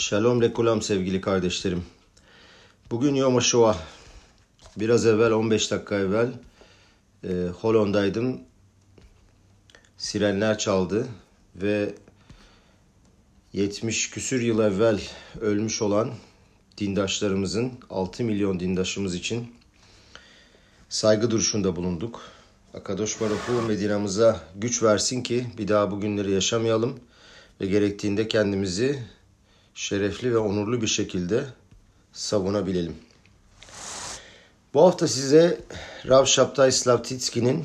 Shalom lekulam sevgili kardeşlerim. Bugün Yom HaShoah. Biraz evvel 15 dakika evvel e, Holon'daydım. Sirenler çaldı ve 70 küsür yıl evvel ölmüş olan dindaşlarımızın 6 milyon dindaşımız için saygı duruşunda bulunduk. Akadosh Baruch Medina'mıza güç versin ki bir daha bu günleri yaşamayalım ve gerektiğinde kendimizi şerefli ve onurlu bir şekilde savunabilelim. Bu hafta size Rav Şaptay Slavtitski'nin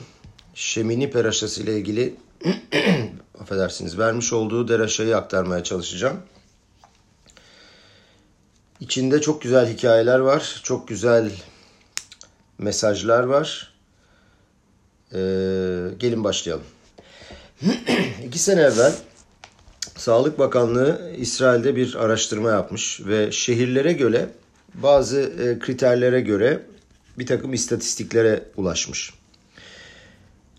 Şemini Peraşası ile ilgili affedersiniz vermiş olduğu deraşayı aktarmaya çalışacağım. İçinde çok güzel hikayeler var, çok güzel mesajlar var. Ee, gelin başlayalım. İki sene evvel Sağlık Bakanlığı İsrail'de bir araştırma yapmış ve şehirlere göre bazı e, kriterlere göre bir takım istatistiklere ulaşmış.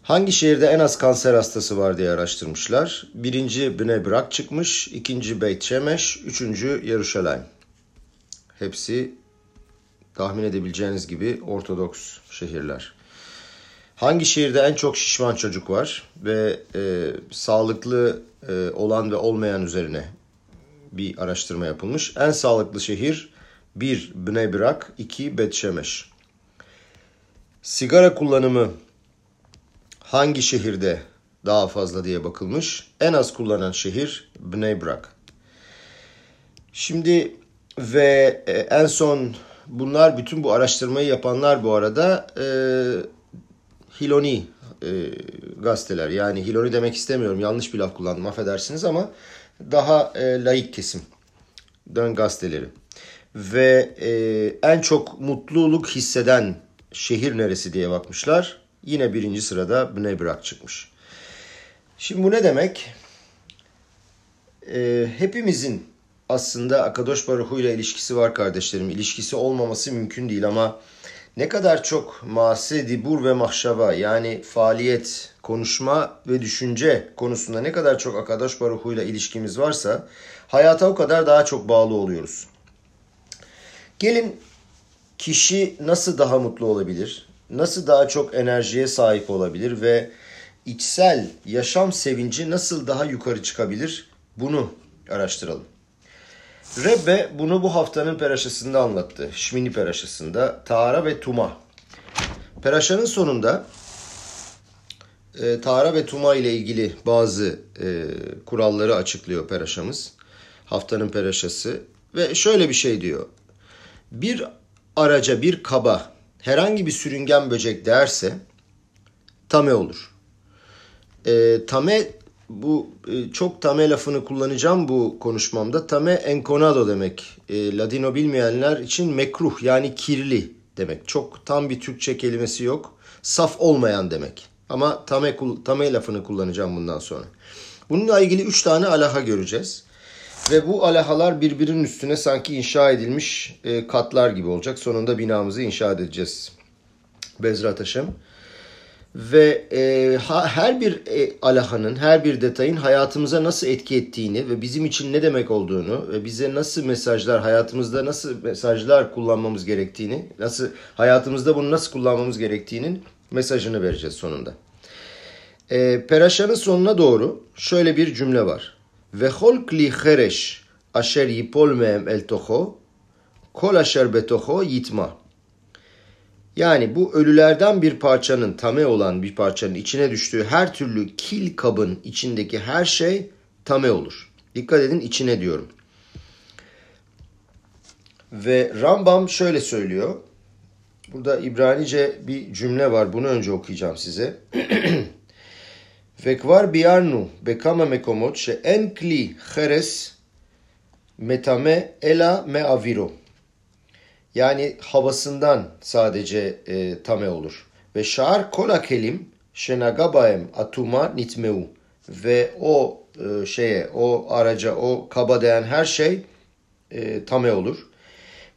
Hangi şehirde en az kanser hastası var diye araştırmışlar. Birinci Bnei Brak çıkmış, ikinci Beit Shemesh, üçüncü Yeruşalayim. Hepsi tahmin edebileceğiniz gibi Ortodoks şehirler. Hangi şehirde en çok şişman çocuk var ve e, sağlıklı e, olan ve olmayan üzerine bir araştırma yapılmış. En sağlıklı şehir 1 Bnei Brak, 2 Bet Shemesh. Sigara kullanımı hangi şehirde daha fazla diye bakılmış. En az kullanan şehir Bnei Brak. Şimdi ve e, en son bunlar bütün bu araştırmayı yapanlar bu arada e, Hiloni e, gazeteler. Yani Hiloni demek istemiyorum. Yanlış bir laf kullandım affedersiniz ama daha e, laik kesim. Dön gazeteleri. Ve e, en çok mutluluk hisseden şehir neresi diye bakmışlar. Yine birinci sırada Bnei Brak çıkmış. Şimdi bu ne demek? E, hepimizin aslında Akadosh Baruhu ile ilişkisi var kardeşlerim. İlişkisi olmaması mümkün değil ama ne kadar çok mase, dibur ve mahşava yani faaliyet, konuşma ve düşünce konusunda ne kadar çok Akadosh Baruhu ile ilişkimiz varsa hayata o kadar daha çok bağlı oluyoruz. Gelin kişi nasıl daha mutlu olabilir? Nasıl daha çok enerjiye sahip olabilir ve içsel yaşam sevinci nasıl daha yukarı çıkabilir? Bunu araştıralım. Rebbe bunu bu haftanın peraşasında anlattı. Şmini peraşasında. Tara ve Tuma. Peraşanın sonunda e, Tara ve Tuma ile ilgili bazı e, kuralları açıklıyor peraşamız. Haftanın peraşası. Ve şöyle bir şey diyor. Bir araca, bir kaba herhangi bir sürüngen böcek derse tame olur. E, tame bu e, çok tame lafını kullanacağım bu konuşmamda. Tame enconado demek. E, Ladino bilmeyenler için mekruh yani kirli demek. Çok tam bir Türkçe kelimesi yok. Saf olmayan demek. Ama tame, tame lafını kullanacağım bundan sonra. Bununla ilgili üç tane alaha göreceğiz. Ve bu alahalar birbirinin üstüne sanki inşa edilmiş e, katlar gibi olacak. Sonunda binamızı inşa edeceğiz. Bezrat Haşem ve e, ha, her bir e, alahanın, her bir detayın hayatımıza nasıl etki ettiğini ve bizim için ne demek olduğunu ve bize nasıl mesajlar, hayatımızda nasıl mesajlar kullanmamız gerektiğini, nasıl hayatımızda bunu nasıl kullanmamız gerektiğinin mesajını vereceğiz sonunda. E, Peraşanın sonuna doğru şöyle bir cümle var. Ve hol kli hereş aşer yipol mehem el toho kol aşer betoho yitma. Yani bu ölülerden bir parçanın, tame olan bir parçanın içine düştüğü her türlü kil kabın içindeki her şey tame olur. Dikkat edin içine diyorum. Ve Rambam şöyle söylüyor. Burada İbranice bir cümle var. Bunu önce okuyacağım size. Ve kvar biyarnu bekama mekomot she en kli cheres metame ela me aviro. Yani havasından sadece e, tame olur. Ve şar kola kelim şenagabaem atuma nitmeu. Ve o e, şeye, o araca, o kaba değen her şey e, tame olur.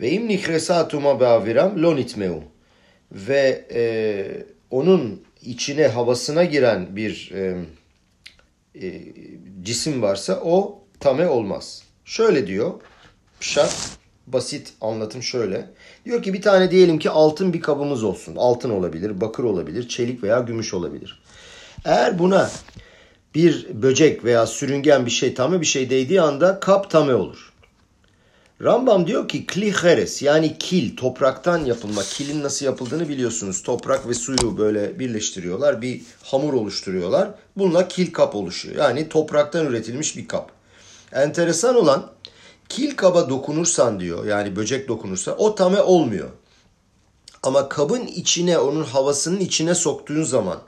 Ve im nihresa atuma beaviram lo nitmeu. Ve e, onun içine, havasına giren bir e, e, cisim varsa o tame olmaz. Şöyle diyor Pşat basit anlatım şöyle. Diyor ki bir tane diyelim ki altın bir kabımız olsun. Altın olabilir, bakır olabilir, çelik veya gümüş olabilir. Eğer buna bir böcek veya sürüngen bir şey tame bir şey değdiği anda kap tame olur. Rambam diyor ki kliheres yani kil topraktan yapılma. Kilin nasıl yapıldığını biliyorsunuz. Toprak ve suyu böyle birleştiriyorlar. Bir hamur oluşturuyorlar. Bununla kil kap oluşuyor. Yani topraktan üretilmiş bir kap. Enteresan olan kil kaba dokunursan diyor yani böcek dokunursa o tame olmuyor. Ama kabın içine onun havasının içine soktuğun zaman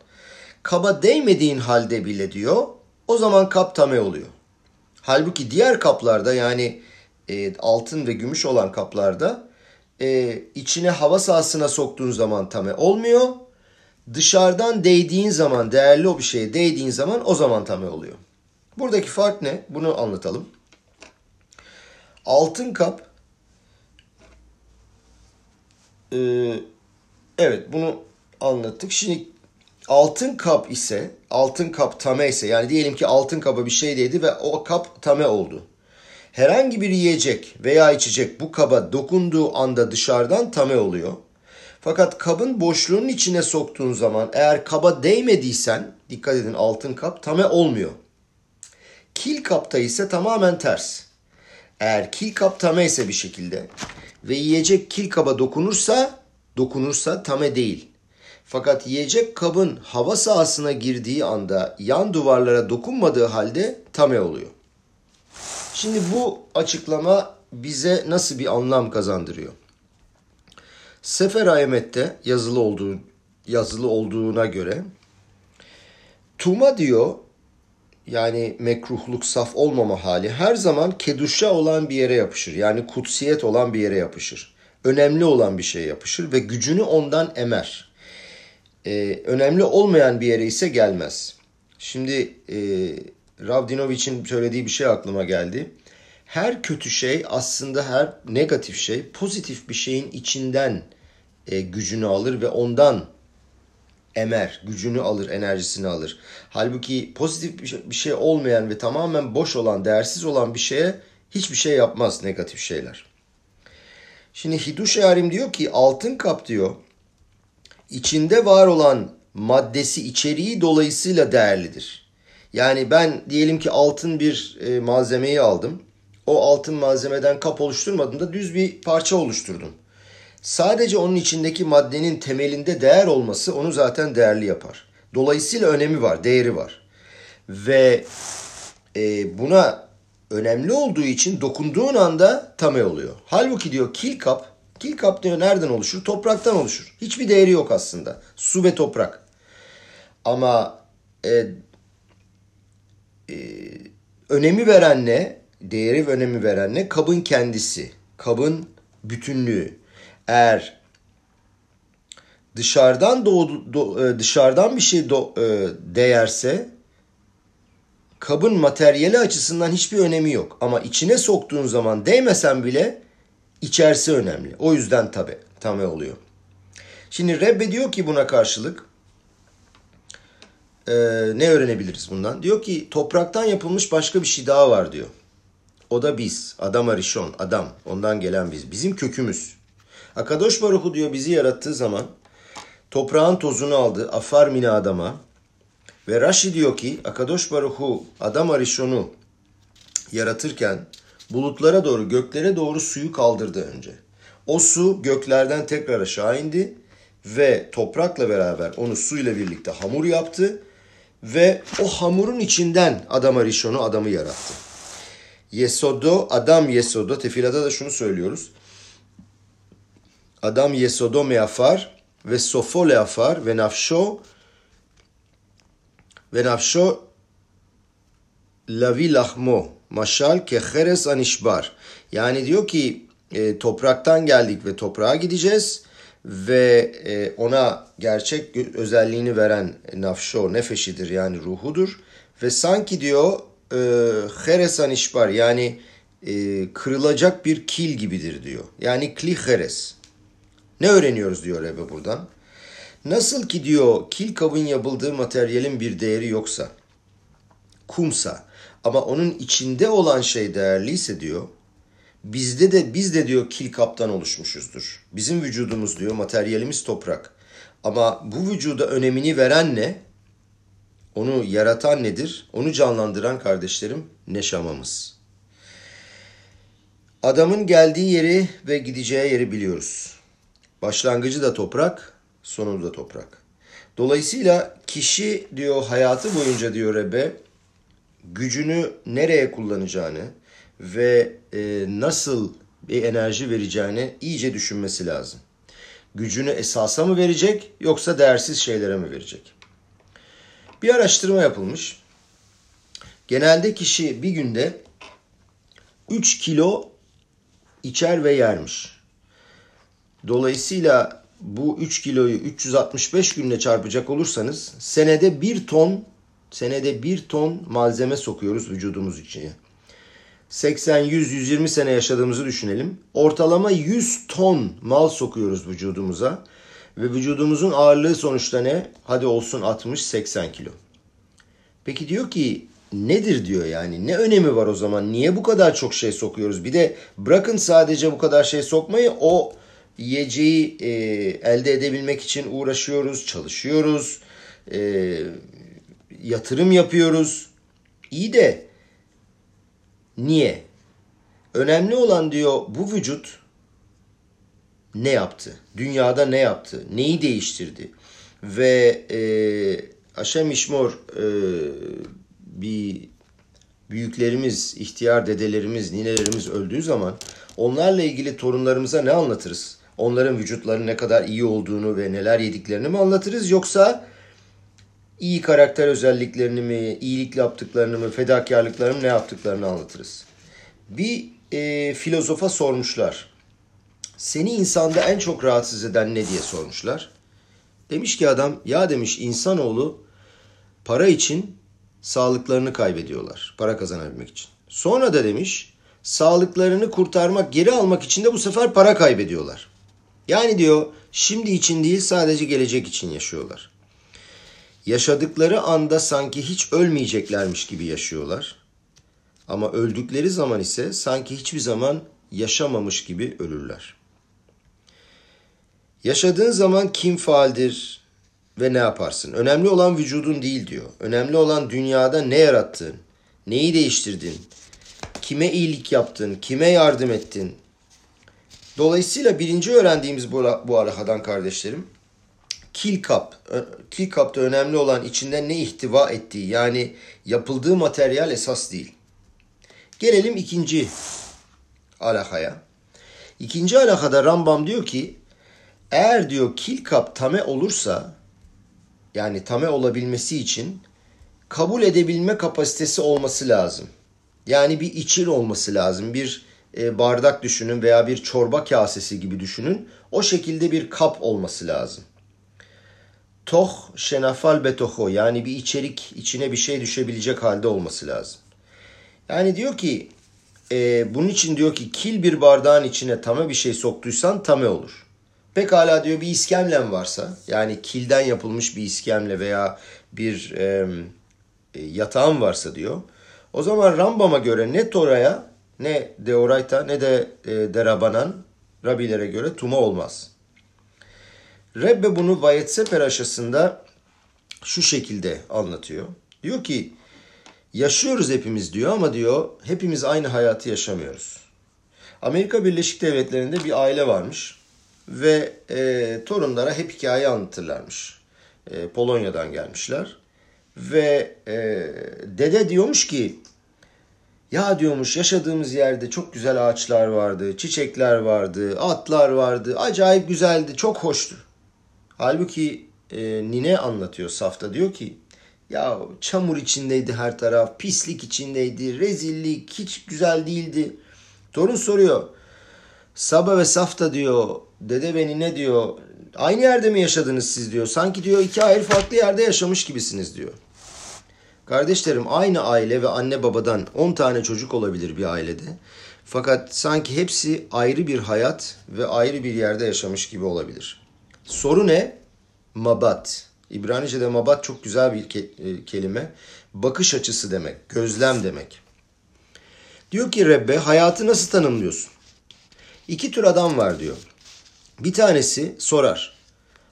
kaba değmediğin halde bile diyor o zaman kap tame oluyor. Halbuki diğer kaplarda yani e, altın ve gümüş olan kaplarda e, içine hava sahasına soktuğun zaman tame olmuyor. Dışarıdan değdiğin zaman değerli o bir şeye değdiğin zaman o zaman tame oluyor. Buradaki fark ne? Bunu anlatalım. Altın kap e, evet bunu anlattık. Şimdi altın kap ise altın kap tame ise yani diyelim ki altın kaba bir şey değdi ve o kap tame oldu. Herhangi bir yiyecek veya içecek bu kaba dokunduğu anda dışarıdan tame oluyor. Fakat kabın boşluğunun içine soktuğun zaman eğer kaba değmediysen dikkat edin altın kap tame olmuyor. Kil kapta ise tamamen ters. Eğer kil kap tame bir şekilde ve yiyecek kil kaba dokunursa dokunursa tame değil. Fakat yiyecek kabın hava sahasına girdiği anda yan duvarlara dokunmadığı halde tame oluyor. Şimdi bu açıklama bize nasıl bir anlam kazandırıyor? Sefer Ahmet'te yazılı olduğu yazılı olduğuna göre Tuma diyor yani mekruhluk saf olmama hali her zaman keduşa olan bir yere yapışır. Yani kutsiyet olan bir yere yapışır. Önemli olan bir şeye yapışır ve gücünü ondan emer. Ee, önemli olmayan bir yere ise gelmez. Şimdi e, Ravdinovic'in söylediği bir şey aklıma geldi. Her kötü şey aslında her negatif şey pozitif bir şeyin içinden e, gücünü alır ve ondan emer, gücünü alır, enerjisini alır. Halbuki pozitif şey, bir şey olmayan ve tamamen boş olan, değersiz olan bir şeye hiçbir şey yapmaz negatif şeyler. Şimdi Hiduş Yarim diyor ki altın kap diyor içinde var olan maddesi içeriği dolayısıyla değerlidir. Yani ben diyelim ki altın bir e, malzemeyi aldım. O altın malzemeden kap oluşturmadım da düz bir parça oluşturdum. Sadece onun içindeki maddenin temelinde değer olması onu zaten değerli yapar. Dolayısıyla önemi var, değeri var. Ve e, buna önemli olduğu için dokunduğun anda tame oluyor. Halbuki diyor kil kap, kil kap diyor nereden oluşur? Topraktan oluşur. Hiçbir değeri yok aslında. Su ve toprak. Ama e, e, önemi veren ne? Değeri ve önemi veren ne? Kabın kendisi. Kabın bütünlüğü eğer dışarıdan doğdu, do, e, dışarıdan bir şey do, e, değerse kabın materyali açısından hiçbir önemi yok. Ama içine soktuğun zaman değmesen bile içerisi önemli. O yüzden tabi tame oluyor. Şimdi Rebbe diyor ki buna karşılık e, ne öğrenebiliriz bundan? Diyor ki topraktan yapılmış başka bir şey daha var diyor. O da biz. Adam Arishon. Adam. Ondan gelen biz. Bizim kökümüz. Akadosh Baruhu diyor bizi yarattığı zaman toprağın tozunu aldı afar mine adama ve Rashi diyor ki Akadosh Baruhu adam Arishon'u yaratırken bulutlara doğru göklere doğru suyu kaldırdı önce. O su göklerden tekrar aşağı indi ve toprakla beraber onu suyla birlikte hamur yaptı ve o hamurun içinden adam Arishon'u adamı yarattı. Yesodo, adam Yesodo, tefilada da şunu söylüyoruz. Adam yesodo me'afar ve sofo le'afar ve nafşo ve nafşo lavi lahmo maşal keheres anişbar. Yani diyor ki e, topraktan geldik ve toprağa gideceğiz ve e, ona gerçek özelliğini veren nafşo nefeşidir yani ruhudur ve sanki diyor e, heres anişbar yani e, kırılacak bir kil gibidir diyor. Yani kli heres. Ne öğreniyoruz diyor Rebbe buradan? Nasıl ki diyor kil kabın yapıldığı materyalin bir değeri yoksa, kumsa ama onun içinde olan şey değerliyse diyor, Bizde de biz de diyor kil kaptan oluşmuşuzdur. Bizim vücudumuz diyor materyalimiz toprak. Ama bu vücuda önemini veren ne? Onu yaratan nedir? Onu canlandıran kardeşlerim neşamamız. Adamın geldiği yeri ve gideceği yeri biliyoruz. Başlangıcı da toprak, sonu da toprak. Dolayısıyla kişi diyor hayatı boyunca diyor Rebe gücünü nereye kullanacağını ve e, nasıl bir enerji vereceğini iyice düşünmesi lazım. Gücünü esasa mı verecek yoksa değersiz şeylere mi verecek? Bir araştırma yapılmış. Genelde kişi bir günde 3 kilo içer ve yermiş. Dolayısıyla bu 3 kiloyu 365 günle çarpacak olursanız senede 1 ton senede 1 ton malzeme sokuyoruz vücudumuz içine. 80, 100, 120 sene yaşadığımızı düşünelim. Ortalama 100 ton mal sokuyoruz vücudumuza. Ve vücudumuzun ağırlığı sonuçta ne? Hadi olsun 60-80 kilo. Peki diyor ki nedir diyor yani ne önemi var o zaman niye bu kadar çok şey sokuyoruz bir de bırakın sadece bu kadar şey sokmayı o yiyeceği e, elde edebilmek için uğraşıyoruz çalışıyoruz e, yatırım yapıyoruz. İyi de niye? Önemli olan diyor bu vücut ne yaptı? Dünyada ne yaptı? Neyi değiştirdi? Ve e, Aşem İşmor e, bir büyüklerimiz, ihtiyar dedelerimiz, ninelerimiz öldüğü zaman onlarla ilgili torunlarımıza ne anlatırız? Onların vücutları ne kadar iyi olduğunu ve neler yediklerini mi anlatırız yoksa iyi karakter özelliklerini mi, iyilik yaptıklarını mı, fedakarlıklarını mı ne yaptıklarını anlatırız. Bir e, filozofa sormuşlar. Seni insanda en çok rahatsız eden ne diye sormuşlar. Demiş ki adam ya demiş insanoğlu para için sağlıklarını kaybediyorlar. Para kazanabilmek için. Sonra da demiş sağlıklarını kurtarmak, geri almak için de bu sefer para kaybediyorlar. Yani diyor şimdi için değil sadece gelecek için yaşıyorlar. Yaşadıkları anda sanki hiç ölmeyeceklermiş gibi yaşıyorlar. Ama öldükleri zaman ise sanki hiçbir zaman yaşamamış gibi ölürler. Yaşadığın zaman kim faaldir ve ne yaparsın? Önemli olan vücudun değil diyor. Önemli olan dünyada ne yarattın, neyi değiştirdin, kime iyilik yaptın, kime yardım ettin. Dolayısıyla birinci öğrendiğimiz bu, bu arahadan kardeşlerim, kill cup. Kill cup'ta önemli olan içinde ne ihtiva ettiği yani yapıldığı materyal esas değil. Gelelim ikinci alakaya. İkinci alakada Rambam diyor ki eğer diyor kil kap tame olursa yani tame olabilmesi için kabul edebilme kapasitesi olması lazım. Yani bir içir olması lazım. Bir e, bardak düşünün veya bir çorba kasesi gibi düşünün. O şekilde bir kap olması lazım. Toh şenafal betoho yani bir içerik içine bir şey düşebilecek halde olması lazım. Yani diyor ki e, bunun için diyor ki kil bir bardağın içine tame bir şey soktuysan tame olur. Pekala diyor bir iskemlem varsa yani kilden yapılmış bir iskemle veya bir e, yatağın varsa diyor. O zaman Rambam'a göre ne Tora'ya ne Deorayta ne de e, Derabanan Rabilere göre tuma olmaz. Rebbe bunu Vayetseper aşısında şu şekilde anlatıyor. Diyor ki yaşıyoruz hepimiz diyor ama diyor hepimiz aynı hayatı yaşamıyoruz. Amerika Birleşik Devletleri'nde bir aile varmış ve e, torunlara hep hikaye anlatırlarmış. E, Polonya'dan gelmişler ve e, dede diyormuş ki ya diyormuş yaşadığımız yerde çok güzel ağaçlar vardı, çiçekler vardı, atlar vardı, acayip güzeldi, çok hoştu. Halbuki e, nine anlatıyor Safta diyor ki ya çamur içindeydi her taraf, pislik içindeydi, rezillik, hiç güzel değildi. Torun soruyor. Saba ve Safta diyor, dede beni ne diyor, aynı yerde mi yaşadınız siz diyor. Sanki diyor iki ayrı farklı yerde yaşamış gibisiniz diyor. Kardeşlerim aynı aile ve anne babadan 10 tane çocuk olabilir bir ailede. Fakat sanki hepsi ayrı bir hayat ve ayrı bir yerde yaşamış gibi olabilir. Soru ne? Mabat. İbranice'de mabat çok güzel bir ke- kelime. Bakış açısı demek, gözlem demek. Diyor ki Rebbe hayatı nasıl tanımlıyorsun? İki tür adam var diyor. Bir tanesi sorar.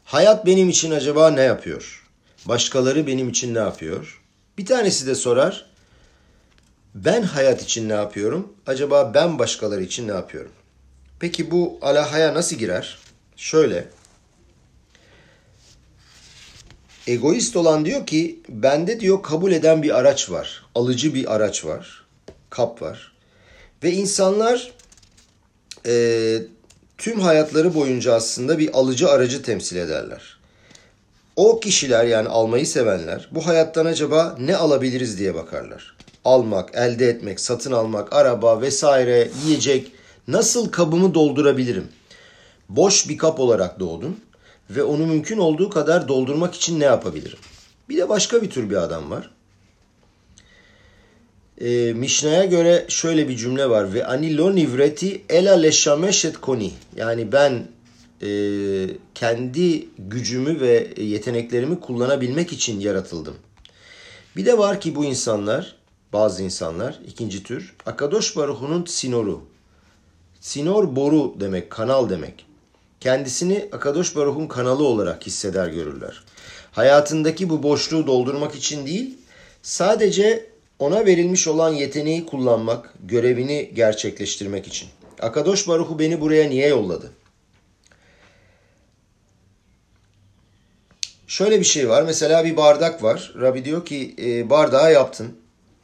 Hayat benim için acaba ne yapıyor? Başkaları benim için ne yapıyor? Bir tanesi de sorar. Ben hayat için ne yapıyorum? Acaba ben başkaları için ne yapıyorum? Peki bu alahaya nasıl girer? Şöyle. Egoist olan diyor ki bende diyor kabul eden bir araç var. Alıcı bir araç var. Kap var. Ve insanlar e, tüm hayatları boyunca aslında bir alıcı aracı temsil ederler. O kişiler yani almayı sevenler bu hayattan acaba ne alabiliriz diye bakarlar. Almak, elde etmek, satın almak, araba vesaire, yiyecek nasıl kabımı doldurabilirim? Boş bir kap olarak doğdun ve onu mümkün olduğu kadar doldurmak için ne yapabilirim? Bir de başka bir tür bir adam var. E, Mishna'ya göre şöyle bir cümle var. Ve ani lo nivreti ela leşameşet koni. Yani ben e, kendi gücümü ve yeteneklerimi kullanabilmek için yaratıldım. Bir de var ki bu insanlar, bazı insanlar, ikinci tür, Akadosh Baruhu'nun sinoru. Sinor boru demek, kanal demek. Kendisini Akadosh Baruh'un kanalı olarak hisseder görürler. Hayatındaki bu boşluğu doldurmak için değil, sadece ona verilmiş olan yeteneği kullanmak, görevini gerçekleştirmek için. Akadosh Baruhu beni buraya niye yolladı? Şöyle bir şey var. Mesela bir bardak var. Rabbi diyor ki e, bardağı yaptın.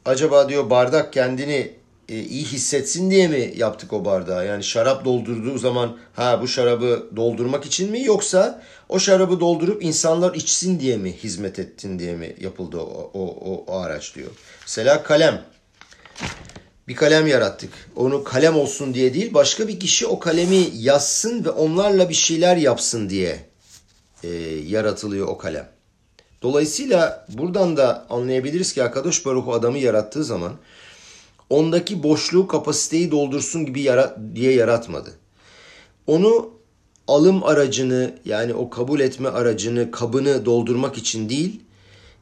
Acaba diyor bardak kendini e, iyi hissetsin diye mi yaptık o bardağı? Yani şarap doldurduğu zaman ha bu şarabı doldurmak için mi yoksa o şarabı doldurup insanlar içsin diye mi hizmet ettin diye mi yapıldı o, o, o, o araç diyor. Mesela kalem. Bir kalem yarattık. Onu kalem olsun diye değil başka bir kişi o kalemi yazsın ve onlarla bir şeyler yapsın diye e, yaratılıyor o kalem. Dolayısıyla buradan da anlayabiliriz ki Akadosh Baruch adamı yarattığı zaman ondaki boşluğu kapasiteyi doldursun gibi yara diye yaratmadı. Onu alım aracını yani o kabul etme aracını kabını doldurmak için değil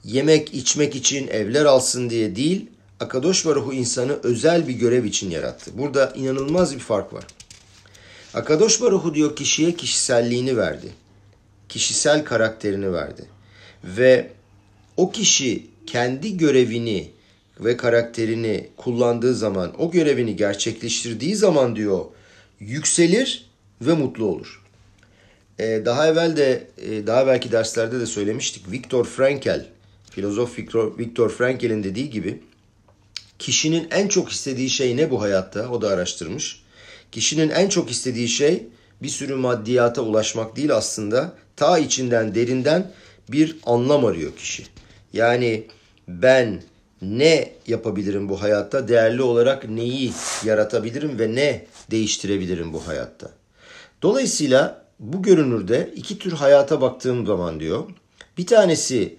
yemek içmek için evler alsın diye değil Akadosh Baruhu insanı özel bir görev için yarattı. Burada inanılmaz bir fark var. Akadosh Baruhu diyor kişiye kişiselliğini verdi. Kişisel karakterini verdi. Ve o kişi kendi görevini ve karakterini kullandığı zaman, o görevini gerçekleştirdiği zaman diyor yükselir ve mutlu olur. Ee, daha evvel de, e, daha belki derslerde de söylemiştik. Viktor Frankel, filozof Viktor, Viktor Frankel'in dediği gibi kişinin en çok istediği şey ne bu hayatta? O da araştırmış. Kişinin en çok istediği şey bir sürü maddiyata ulaşmak değil aslında. Ta içinden, derinden bir anlam arıyor kişi. Yani ben ne yapabilirim bu hayatta? Değerli olarak neyi yaratabilirim ve ne değiştirebilirim bu hayatta? Dolayısıyla bu görünürde iki tür hayata baktığım zaman diyor. Bir tanesi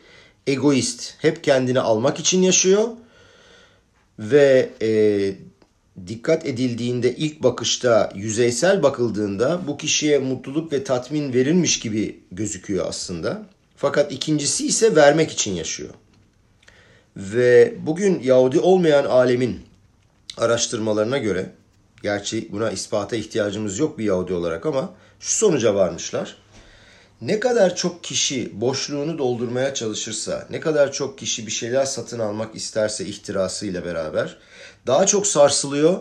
egoist, hep kendini almak için yaşıyor ve e, dikkat edildiğinde ilk bakışta yüzeysel bakıldığında bu kişiye mutluluk ve tatmin verilmiş gibi gözüküyor aslında. Fakat ikincisi ise vermek için yaşıyor. Ve bugün Yahudi olmayan alemin araştırmalarına göre, gerçi buna ispata ihtiyacımız yok bir Yahudi olarak ama şu sonuca varmışlar. Ne kadar çok kişi boşluğunu doldurmaya çalışırsa, ne kadar çok kişi bir şeyler satın almak isterse ihtirasıyla beraber daha çok sarsılıyor,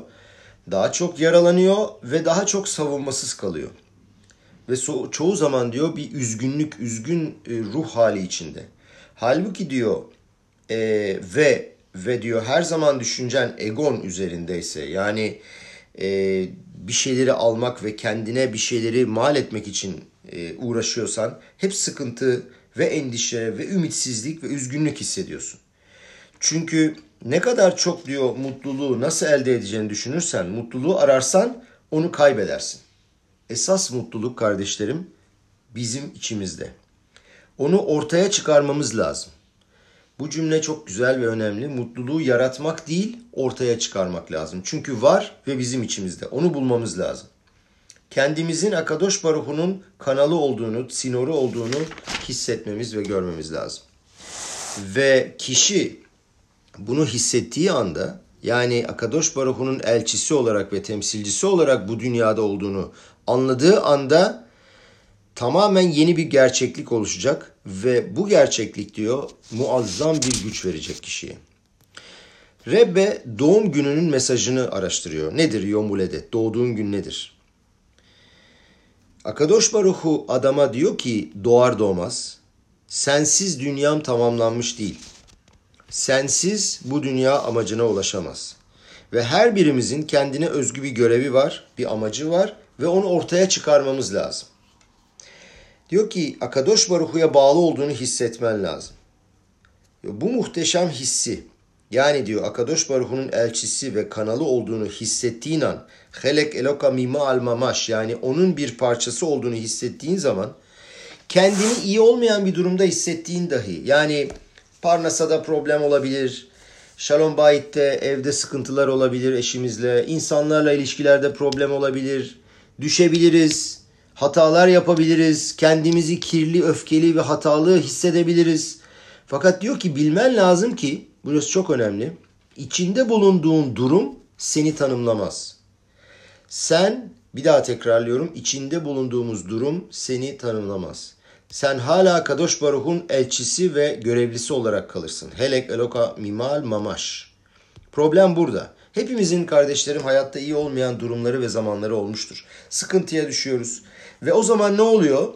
daha çok yaralanıyor ve daha çok savunmasız kalıyor. Ve so- çoğu zaman diyor bir üzgünlük, üzgün e, ruh hali içinde. Halbuki diyor e, ve ve diyor her zaman düşüncen egon üzerindeyse yani e, bir şeyleri almak ve kendine bir şeyleri mal etmek için e, uğraşıyorsan hep sıkıntı ve endişe ve ümitsizlik ve üzgünlük hissediyorsun. Çünkü ne kadar çok diyor mutluluğu nasıl elde edeceğini düşünürsen, mutluluğu ararsan onu kaybedersin. Esas mutluluk kardeşlerim bizim içimizde. Onu ortaya çıkarmamız lazım. Bu cümle çok güzel ve önemli. Mutluluğu yaratmak değil, ortaya çıkarmak lazım. Çünkü var ve bizim içimizde. Onu bulmamız lazım. Kendimizin Akadosh Baruhu'nun kanalı olduğunu, sinoru olduğunu hissetmemiz ve görmemiz lazım. Ve kişi bunu hissettiği anda yani Akadosh Baruhu'nun elçisi olarak ve temsilcisi olarak bu dünyada olduğunu anladığı anda tamamen yeni bir gerçeklik oluşacak ve bu gerçeklik diyor muazzam bir güç verecek kişiye. Rebbe doğum gününün mesajını araştırıyor. Nedir Yomuledet? Doğduğun gün nedir? Akadosh Baruhu adama diyor ki doğar doğmaz sensiz dünyam tamamlanmış değil. Sensiz bu dünya amacına ulaşamaz. Ve her birimizin kendine özgü bir görevi var, bir amacı var ve onu ortaya çıkarmamız lazım. Diyor ki Akadosh Baruhu'ya bağlı olduğunu hissetmen lazım. Bu muhteşem hissi yani diyor Akadosh Baruhu'nun elçisi ve kanalı olduğunu hissettiğin an Helek eloka mima al mamaş yani onun bir parçası olduğunu hissettiğin zaman kendini iyi olmayan bir durumda hissettiğin dahi yani Parnasa'da problem olabilir, Shalom Bayit'te evde sıkıntılar olabilir eşimizle, insanlarla ilişkilerde problem olabilir, düşebiliriz, hatalar yapabiliriz, kendimizi kirli, öfkeli ve hatalı hissedebiliriz. Fakat diyor ki bilmen lazım ki, burası çok önemli, içinde bulunduğun durum seni tanımlamaz. Sen, bir daha tekrarlıyorum, içinde bulunduğumuz durum seni tanımlamaz. Sen hala Kadosh Baruh'un elçisi ve görevlisi olarak kalırsın. Helek eloka mimal mamaş. Problem burada. Hepimizin kardeşlerim hayatta iyi olmayan durumları ve zamanları olmuştur. Sıkıntıya düşüyoruz. Ve o zaman ne oluyor?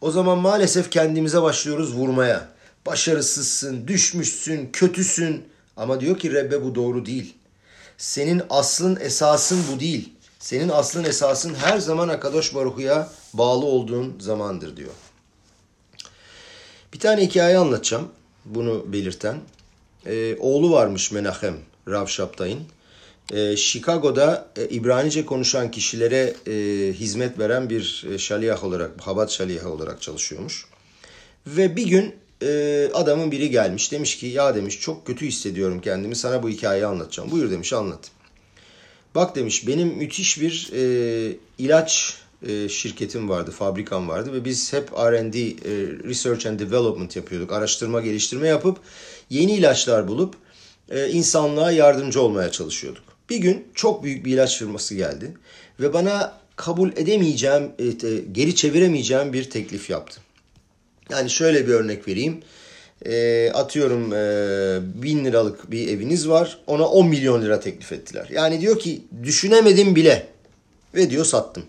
O zaman maalesef kendimize başlıyoruz vurmaya. Başarısızsın, düşmüşsün, kötüsün. Ama diyor ki Rebbe bu doğru değil. Senin aslın esasın bu değil. Senin aslın esasın her zaman Akadosh Baruhu'ya bağlı olduğun zamandır diyor. Bir tane hikaye anlatacağım bunu belirten. Ee, oğlu varmış Menachem Rav Şaptay'ın. Ee, Chicago'da e, İbranice konuşan kişilere e, hizmet veren bir e, şaliyah olarak, Habat şaliyahı olarak çalışıyormuş. Ve bir gün e, adamın biri gelmiş demiş ki ya demiş çok kötü hissediyorum kendimi sana bu hikayeyi anlatacağım. Buyur demiş anlat. Bak demiş benim müthiş bir e, ilaç e, şirketim vardı, fabrikam vardı ve biz hep R&D, e, Research and Development yapıyorduk. Araştırma, geliştirme yapıp yeni ilaçlar bulup e, insanlığa yardımcı olmaya çalışıyorduk. Bir gün çok büyük bir ilaç firması geldi ve bana kabul edemeyeceğim, geri çeviremeyeceğim bir teklif yaptı. Yani şöyle bir örnek vereyim. Atıyorum bin liralık bir eviniz var. Ona 10 milyon lira teklif ettiler. Yani diyor ki düşünemedim bile. Ve diyor sattım.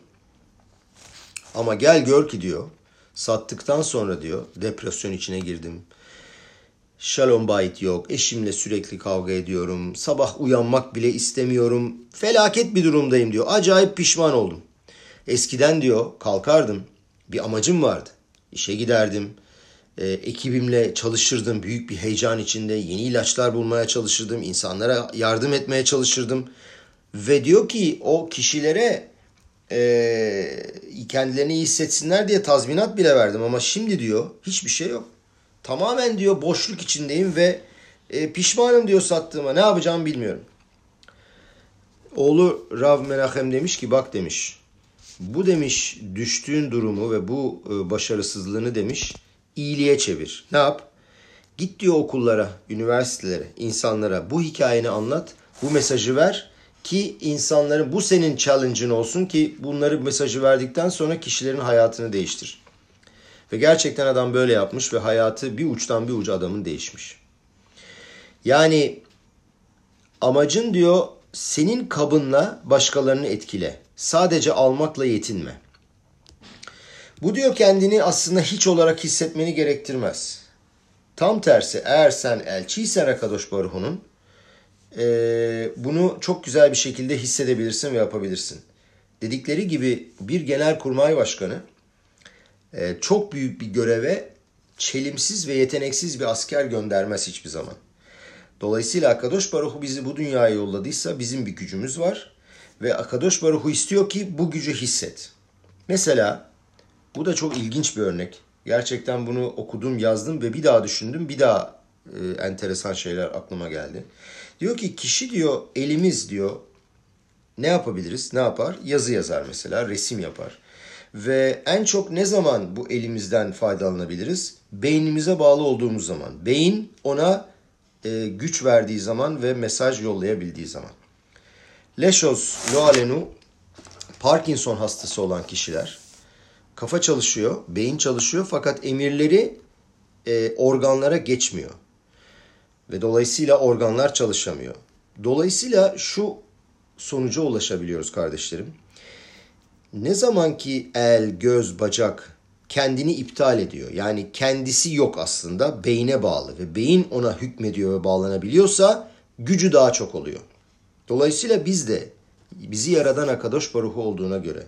Ama gel gör ki diyor sattıktan sonra diyor depresyon içine girdim. Shalom bayit yok. Eşimle sürekli kavga ediyorum. Sabah uyanmak bile istemiyorum. Felaket bir durumdayım diyor. Acayip pişman oldum. Eskiden diyor kalkardım. Bir amacım vardı. İşe giderdim. E, ekibimle çalışırdım. Büyük bir heyecan içinde. Yeni ilaçlar bulmaya çalışırdım. insanlara yardım etmeye çalışırdım. Ve diyor ki o kişilere e, kendilerini iyi hissetsinler diye tazminat bile verdim ama şimdi diyor hiçbir şey yok. Tamamen diyor boşluk içindeyim ve e, pişmanım diyor sattığıma ne yapacağımı bilmiyorum. Oğlu Rav Menachem demiş ki bak demiş bu demiş düştüğün durumu ve bu e, başarısızlığını demiş iyiliğe çevir. Ne yap? Git diyor okullara, üniversitelere, insanlara bu hikayeni anlat, bu mesajı ver ki insanların bu senin challenge'ın olsun ki bunları mesajı verdikten sonra kişilerin hayatını değiştir. Ve gerçekten adam böyle yapmış ve hayatı bir uçtan bir uca adamın değişmiş. Yani amacın diyor senin kabınla başkalarını etkile. Sadece almakla yetinme. Bu diyor kendini aslında hiç olarak hissetmeni gerektirmez. Tam tersi eğer sen elçiysen Akadosh Baruhu'nun e, bunu çok güzel bir şekilde hissedebilirsin ve yapabilirsin. Dedikleri gibi bir genel kurmay başkanı e, çok büyük bir göreve çelimsiz ve yeteneksiz bir asker göndermez hiçbir zaman. Dolayısıyla Akadosh Baruhu bizi bu dünyaya yolladıysa bizim bir gücümüz var. Ve Akadosh Baruhu istiyor ki bu gücü hisset. Mesela bu da çok ilginç bir örnek. Gerçekten bunu okudum, yazdım ve bir daha düşündüm. Bir daha e, enteresan şeyler aklıma geldi. Diyor ki kişi diyor elimiz diyor ne yapabiliriz? Ne yapar? Yazı yazar mesela, resim yapar. Ve en çok ne zaman bu elimizden faydalanabiliriz? Beynimize bağlı olduğumuz zaman. Beyin ona e, güç verdiği zaman ve mesaj yollayabildiği zaman. Leşos Loalenu Parkinson hastası olan kişiler kafa çalışıyor, beyin çalışıyor fakat emirleri e, organlara geçmiyor. Ve dolayısıyla organlar çalışamıyor. Dolayısıyla şu sonuca ulaşabiliyoruz kardeşlerim. Ne zaman ki el, göz, bacak kendini iptal ediyor. Yani kendisi yok aslında beyne bağlı ve beyin ona hükmediyor ve bağlanabiliyorsa gücü daha çok oluyor. Dolayısıyla biz de bizi yaradan Akadosh Baruhu olduğuna göre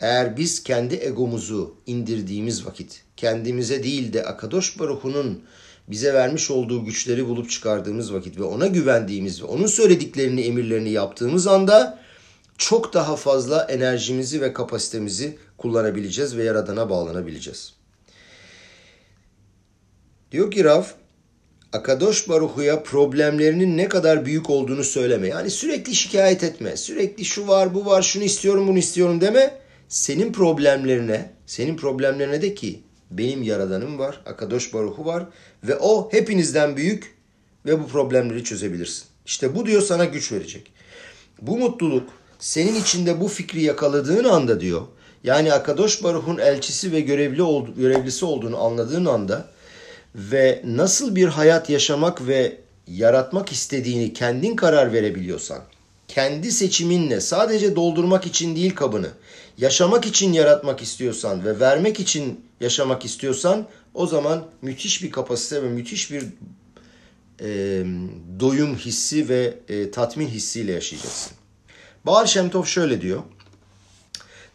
eğer biz kendi egomuzu indirdiğimiz vakit kendimize değil de Akadosh Baruhu'nun bize vermiş olduğu güçleri bulup çıkardığımız vakit ve ona güvendiğimiz ve onun söylediklerini, emirlerini yaptığımız anda çok daha fazla enerjimizi ve kapasitemizi kullanabileceğiz ve Yaradan'a bağlanabileceğiz. Diyor ki Raf, Akadosh Baruhu'ya problemlerinin ne kadar büyük olduğunu söyleme. Yani sürekli şikayet etme. Sürekli şu var, bu var, şunu istiyorum, bunu istiyorum deme. Senin problemlerine, senin problemlerine de ki benim yaradanım var, Akadosh Baruhu var ve o hepinizden büyük ve bu problemleri çözebilirsin. İşte bu diyor sana güç verecek. Bu mutluluk senin içinde bu fikri yakaladığın anda diyor. Yani Akadosh Baruh'un elçisi ve görevli ol, görevlisi olduğunu anladığın anda ve nasıl bir hayat yaşamak ve yaratmak istediğini kendin karar verebiliyorsan, kendi seçiminle sadece doldurmak için değil kabını, yaşamak için yaratmak istiyorsan ve vermek için yaşamak istiyorsan o zaman müthiş bir kapasite ve müthiş bir e, doyum hissi ve e, tatmin hissiyle yaşayacaksın. Baal Şemtov şöyle diyor.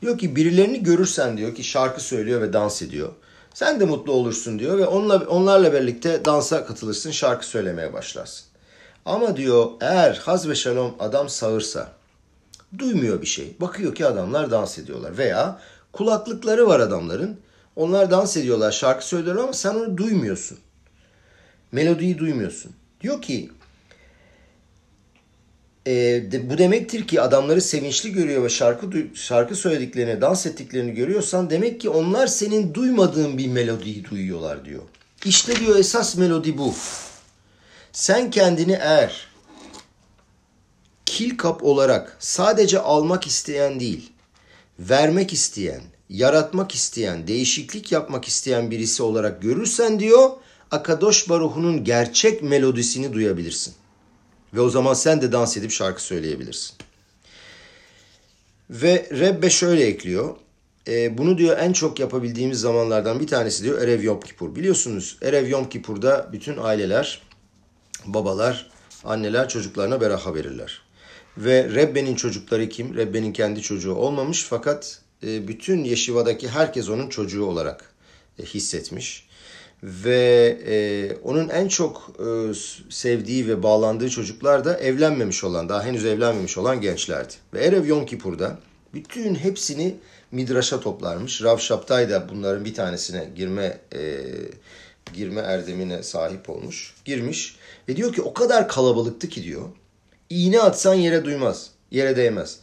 Diyor ki birilerini görürsen diyor ki şarkı söylüyor ve dans ediyor. Sen de mutlu olursun diyor ve onunla, onlarla birlikte dansa katılırsın, şarkı söylemeye başlarsın. Ama diyor eğer haz ve şalom adam sağırsa, duymuyor bir şey. Bakıyor ki adamlar dans ediyorlar veya kulaklıkları var adamların. Onlar dans ediyorlar, şarkı söylüyorlar ama sen onu duymuyorsun. Melodiyi duymuyorsun. Diyor ki e, de, bu demektir ki adamları sevinçli görüyor ve şarkı şarkı söylediklerini, dans ettiklerini görüyorsan demek ki onlar senin duymadığın bir melodiyi duyuyorlar diyor. İşte diyor esas melodi bu. Sen kendini eğer kil kap olarak sadece almak isteyen değil, vermek isteyen, yaratmak isteyen, değişiklik yapmak isteyen birisi olarak görürsen diyor, Akadosh Baruhu'nun gerçek melodisini duyabilirsin. Ve o zaman sen de dans edip şarkı söyleyebilirsin. Ve Rebbe şöyle ekliyor. E, bunu diyor en çok yapabildiğimiz zamanlardan bir tanesi diyor Erev Yom Kippur. Biliyorsunuz Erev Yom Kippur'da bütün aileler, babalar, anneler çocuklarına beraha verirler. Ve Rebbe'nin çocukları kim? Rebbe'nin kendi çocuğu olmamış fakat e, bütün Yeşiva'daki herkes onun çocuğu olarak e, hissetmiş ve e, onun en çok sevdiği ve bağlandığı çocuklar da evlenmemiş olan, daha henüz evlenmemiş olan gençlerdi. Ve Erev Yom Kippur'da bütün hepsini Midraş'a toplarmış. Rav Şaptay da bunların bir tanesine girme girme erdemine sahip olmuş. Girmiş ve diyor ki o kadar kalabalıktı ki diyor. İğne atsan yere duymaz, yere değmez.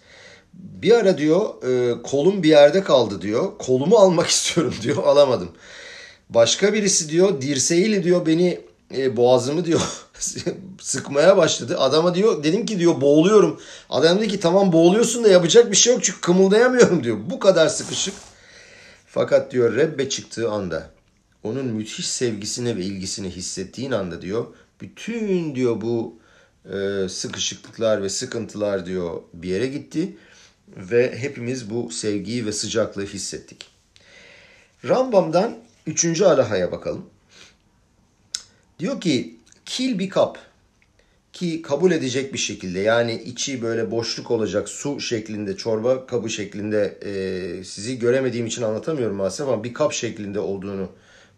Bir ara diyor e, kolum bir yerde kaldı diyor. Kolumu almak istiyorum diyor. Alamadım. Başka birisi diyor dirseğiyle diyor beni e, boğazımı diyor sıkmaya başladı. Adama diyor dedim ki diyor boğuluyorum. Adam dedi ki tamam boğuluyorsun da yapacak bir şey yok çünkü kımıldayamıyorum diyor. Bu kadar sıkışık. Fakat diyor Rebbe çıktığı anda onun müthiş sevgisini ve ilgisini hissettiğin anda diyor bütün diyor bu e, sıkışıklıklar ve sıkıntılar diyor bir yere gitti ve hepimiz bu sevgiyi ve sıcaklığı hissettik. Rambam'dan Üçüncü alahaya bakalım. Diyor ki kil bir kap ki kabul edecek bir şekilde yani içi böyle boşluk olacak su şeklinde çorba kabı şeklinde e, sizi göremediğim için anlatamıyorum maalesef ama bir kap şeklinde olduğunu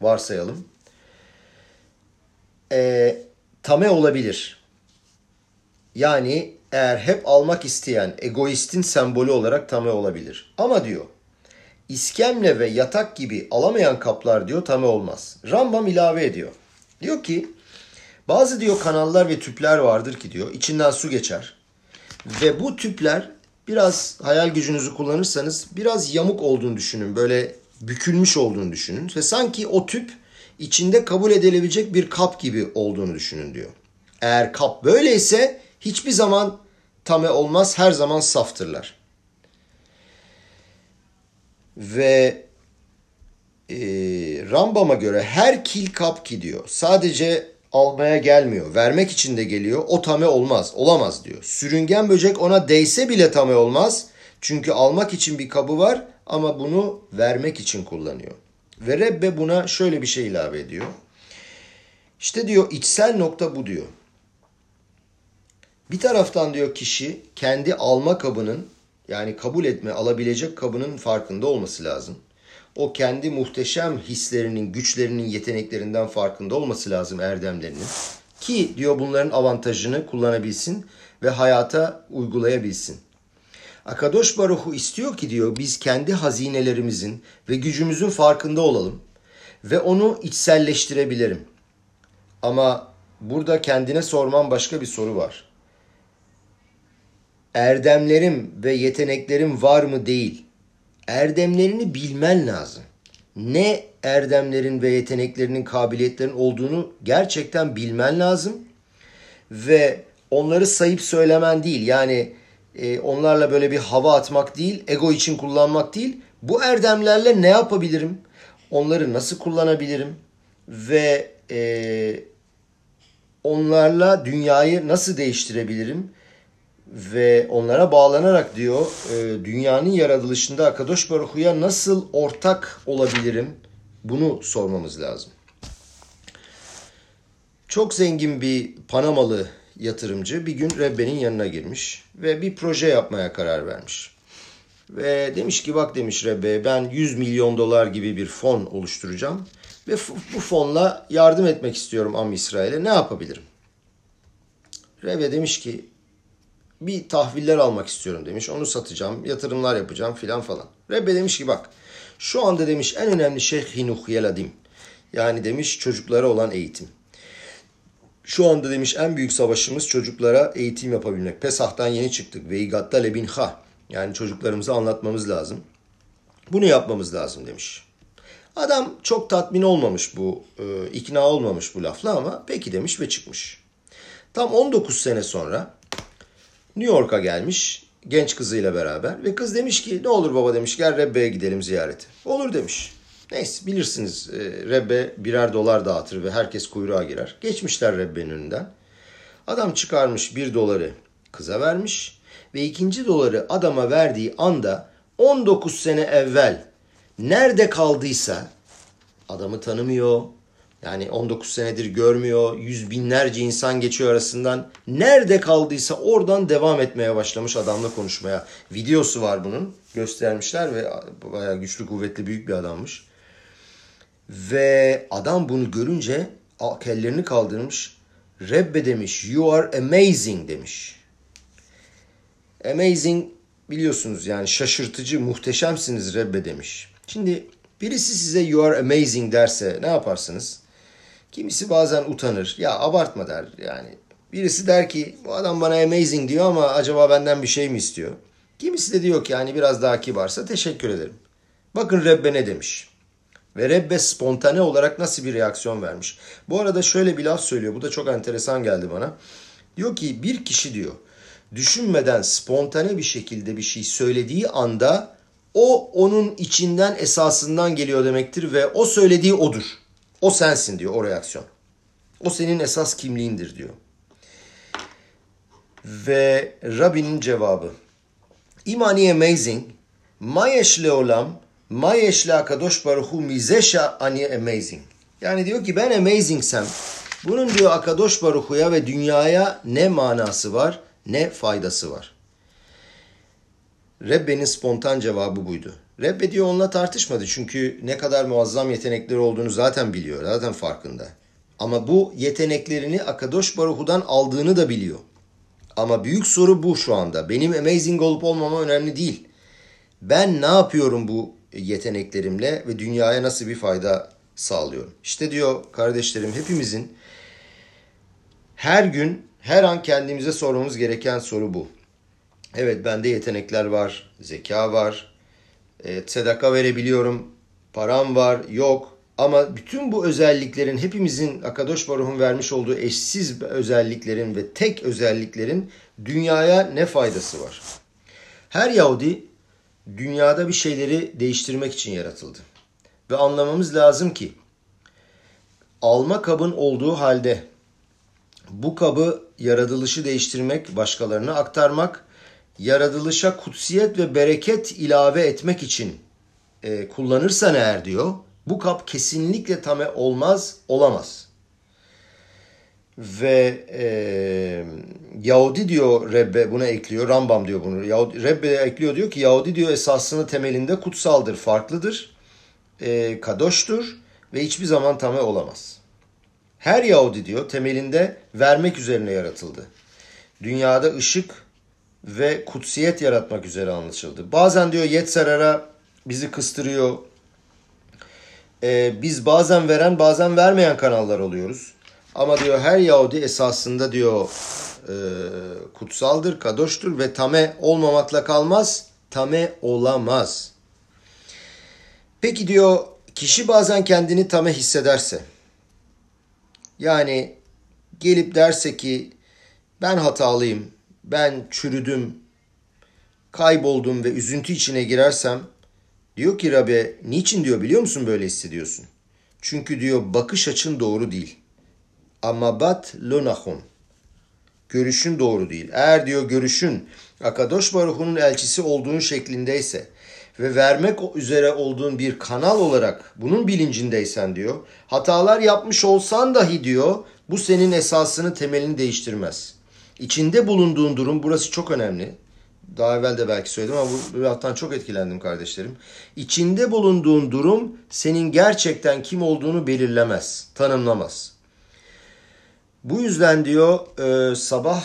varsayalım. E, tame olabilir. Yani eğer hep almak isteyen egoistin sembolü olarak tame olabilir. Ama diyor iskemle ve yatak gibi alamayan kaplar diyor tame olmaz. Rambam ilave ediyor. Diyor ki bazı diyor kanallar ve tüpler vardır ki diyor içinden su geçer. Ve bu tüpler biraz hayal gücünüzü kullanırsanız biraz yamuk olduğunu düşünün. Böyle bükülmüş olduğunu düşünün. Ve sanki o tüp içinde kabul edilebilecek bir kap gibi olduğunu düşünün diyor. Eğer kap böyleyse hiçbir zaman tame olmaz, her zaman saftırlar. Ve e, Rambam'a göre her kil kap ki diyor. Sadece almaya gelmiyor. Vermek için de geliyor. O tame olmaz. Olamaz diyor. Sürüngen böcek ona değse bile tame olmaz. Çünkü almak için bir kabı var ama bunu vermek için kullanıyor. Ve Rebbe buna şöyle bir şey ilave ediyor. İşte diyor içsel nokta bu diyor. Bir taraftan diyor kişi kendi alma kabının yani kabul etme alabilecek kabının farkında olması lazım. O kendi muhteşem hislerinin, güçlerinin, yeteneklerinden farkında olması lazım erdemlerinin. Ki diyor bunların avantajını kullanabilsin ve hayata uygulayabilsin. Akadosh Baruhu istiyor ki diyor biz kendi hazinelerimizin ve gücümüzün farkında olalım ve onu içselleştirebilirim. Ama burada kendine sorman başka bir soru var. Erdemlerim ve yeteneklerim var mı değil. Erdemlerini bilmen lazım. Ne erdemlerin ve yeteneklerinin, kabiliyetlerin olduğunu gerçekten bilmen lazım. Ve onları sayıp söylemen değil. Yani e, onlarla böyle bir hava atmak değil, ego için kullanmak değil. Bu erdemlerle ne yapabilirim? Onları nasıl kullanabilirim? Ve e, onlarla dünyayı nasıl değiştirebilirim? Ve onlara bağlanarak diyor, e, dünyanın yaratılışında Akadosh Baruhu'ya nasıl ortak olabilirim? Bunu sormamız lazım. Çok zengin bir Panamalı yatırımcı bir gün Rebbe'nin yanına girmiş ve bir proje yapmaya karar vermiş. Ve demiş ki bak demiş Rebbe ben 100 milyon dolar gibi bir fon oluşturacağım ve bu fonla yardım etmek istiyorum Am İsrail'e ne yapabilirim? Rebbe demiş ki bir tahviller almak istiyorum demiş. Onu satacağım, yatırımlar yapacağım filan falan. Rebbe demiş ki bak şu anda demiş en önemli şey hinuh yeladim. Yani demiş çocuklara olan eğitim. Şu anda demiş en büyük savaşımız çocuklara eğitim yapabilmek. Pesah'tan yeni çıktık. Ve igatta lebinha. Yani çocuklarımıza anlatmamız lazım. Bunu yapmamız lazım demiş. Adam çok tatmin olmamış bu, e, ikna olmamış bu lafla ama peki demiş ve çıkmış. Tam 19 sene sonra New York'a gelmiş genç kızıyla beraber ve kız demiş ki ne olur baba demiş gel Rebbe'ye gidelim ziyarete. Olur demiş. Neyse bilirsiniz e, Rebbe birer dolar dağıtır ve herkes kuyruğa girer. Geçmişler Rebbe'nin önünden. Adam çıkarmış bir doları kıza vermiş ve ikinci doları adama verdiği anda 19 sene evvel nerede kaldıysa adamı tanımıyor. Yani 19 senedir görmüyor. Yüz binlerce insan geçiyor arasından. Nerede kaldıysa oradan devam etmeye başlamış adamla konuşmaya. Videosu var bunun. Göstermişler ve bayağı güçlü kuvvetli büyük bir adammış. Ve adam bunu görünce kellerini kaldırmış. Rebbe demiş, you are amazing demiş. Amazing biliyorsunuz yani şaşırtıcı, muhteşemsiniz Rebbe demiş. Şimdi birisi size you are amazing derse ne yaparsınız? Kimisi bazen utanır. Ya abartma der yani. Birisi der ki bu adam bana amazing diyor ama acaba benden bir şey mi istiyor? Kimisi de diyor ki yani biraz daha kibarsa teşekkür ederim. Bakın Rebbe ne demiş. Ve Rebbe spontane olarak nasıl bir reaksiyon vermiş. Bu arada şöyle bir laf söylüyor. Bu da çok enteresan geldi bana. Diyor ki bir kişi diyor düşünmeden spontane bir şekilde bir şey söylediği anda o onun içinden esasından geliyor demektir ve o söylediği odur. O sensin diyor o reaksiyon. O senin esas kimliğindir diyor. Ve Rabbinin cevabı. İmani amazing. Mayeş leolam Ma yeşle kadosh baruhu mizeşa ani amazing. Yani diyor ki ben amazingsem bunun diyor Akadosh Baruhu'ya ve dünyaya ne manası var ne faydası var. Rebbe'nin spontan cevabı buydu. Rebbe diyor onunla tartışmadı çünkü ne kadar muazzam yetenekleri olduğunu zaten biliyor, zaten farkında. Ama bu yeteneklerini Akadosh Baruhu'dan aldığını da biliyor. Ama büyük soru bu şu anda. Benim amazing olup olmama önemli değil. Ben ne yapıyorum bu yeteneklerimle ve dünyaya nasıl bir fayda sağlıyorum. İşte diyor kardeşlerim hepimizin her gün her an kendimize sormamız gereken soru bu. Evet bende yetenekler var, zeka var, sedaka verebiliyorum, param var, yok. Ama bütün bu özelliklerin hepimizin Akadosh Baruh'un vermiş olduğu eşsiz özelliklerin ve tek özelliklerin dünyaya ne faydası var? Her Yahudi dünyada bir şeyleri değiştirmek için yaratıldı. Ve anlamamız lazım ki alma kabın olduğu halde bu kabı yaratılışı değiştirmek, başkalarına aktarmak, yaratılışa kutsiyet ve bereket ilave etmek için e, kullanırsan eğer diyor, bu kap kesinlikle tame olmaz, olamaz. Ve e, Yahudi diyor Rebbe buna ekliyor, Rambam diyor bunu. Yahudi, Rebbe ekliyor diyor ki Yahudi diyor esasını temelinde kutsaldır, farklıdır, e, kadoştur ve hiçbir zaman tame olamaz. Her Yahudi diyor temelinde vermek üzerine yaratıldı. Dünyada ışık ve kutsiyet yaratmak üzere anlaşıldı. Bazen diyor Yetzerara bizi kıstırıyor. Ee, biz bazen veren bazen vermeyen kanallar oluyoruz. Ama diyor her Yahudi esasında diyor e, kutsaldır, kadoştur ve tame olmamakla kalmaz, tame olamaz. Peki diyor kişi bazen kendini tame hissederse, yani gelip derse ki ben hatalıyım, ben çürüdüm, kayboldum ve üzüntü içine girersem diyor ki Rabbe niçin diyor biliyor musun böyle hissediyorsun? Çünkü diyor bakış açın doğru değil. Ama bat lonahon. Görüşün doğru değil. Eğer diyor görüşün Akadosh Baruhu'nun elçisi olduğun şeklindeyse ve vermek üzere olduğun bir kanal olarak bunun bilincindeysen diyor. Hatalar yapmış olsan dahi diyor bu senin esasını temelini değiştirmez. İçinde bulunduğun durum burası çok önemli. Daha evvel de belki söyledim ama bu laftan çok etkilendim kardeşlerim. İçinde bulunduğun durum senin gerçekten kim olduğunu belirlemez, tanımlamaz. Bu yüzden diyor e, sabah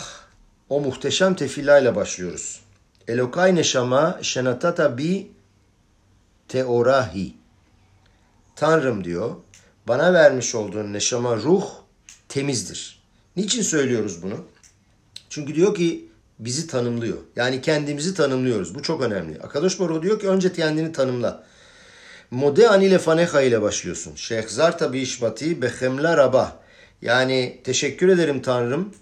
o muhteşem tefillayla başlıyoruz. Elokay neşama şenatata bi teorahi. Tanrım diyor, bana vermiş olduğun neşama ruh temizdir. Niçin söylüyoruz bunu? Çünkü diyor ki bizi tanımlıyor. Yani kendimizi tanımlıyoruz. Bu çok önemli. Akadosh Baruch diyor ki önce kendini tanımla. Mode anile faneha ile başlıyorsun. Şeyh zarta bi işmati behemla rabah. Yani teşekkür ederim Tanrım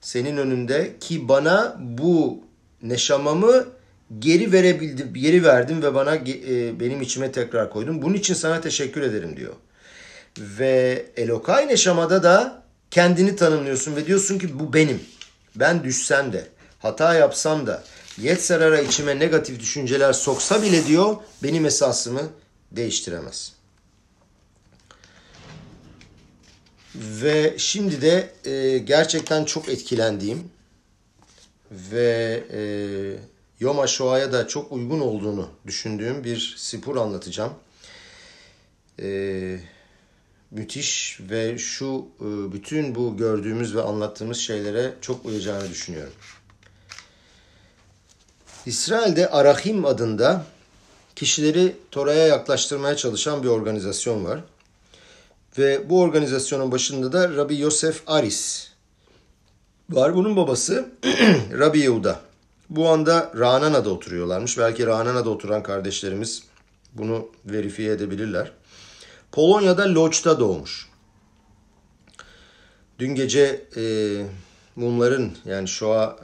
senin önünde ki bana bu neşamamı geri verebildim, geri verdim ve bana e, benim içime tekrar koydum. Bunun için sana teşekkür ederim diyor. Ve Elokay Neşama'da da kendini tanımlıyorsun ve diyorsun ki bu benim. Ben düşsem de, hata yapsam da, Yetzerara içime negatif düşünceler soksa bile diyor, benim esasımı değiştiremez. Ve şimdi de e, gerçekten çok etkilendiğim ve e, Yom HaShoah'ya da çok uygun olduğunu düşündüğüm bir spor anlatacağım. Ee, müthiş ve şu e, bütün bu gördüğümüz ve anlattığımız şeylere çok uyacağını düşünüyorum. İsrail'de Arahim adında kişileri Tora'ya yaklaştırmaya çalışan bir organizasyon var. Ve bu organizasyonun başında da Rabbi Yosef Aris var. Bunun babası Rabbi Yehuda. Bu anda Ranana'da oturuyorlarmış. Belki Ranana'da oturan kardeşlerimiz bunu verifiye edebilirler. Polonya'da Loç'ta doğmuş. Dün gece e, mumların yani Shoah,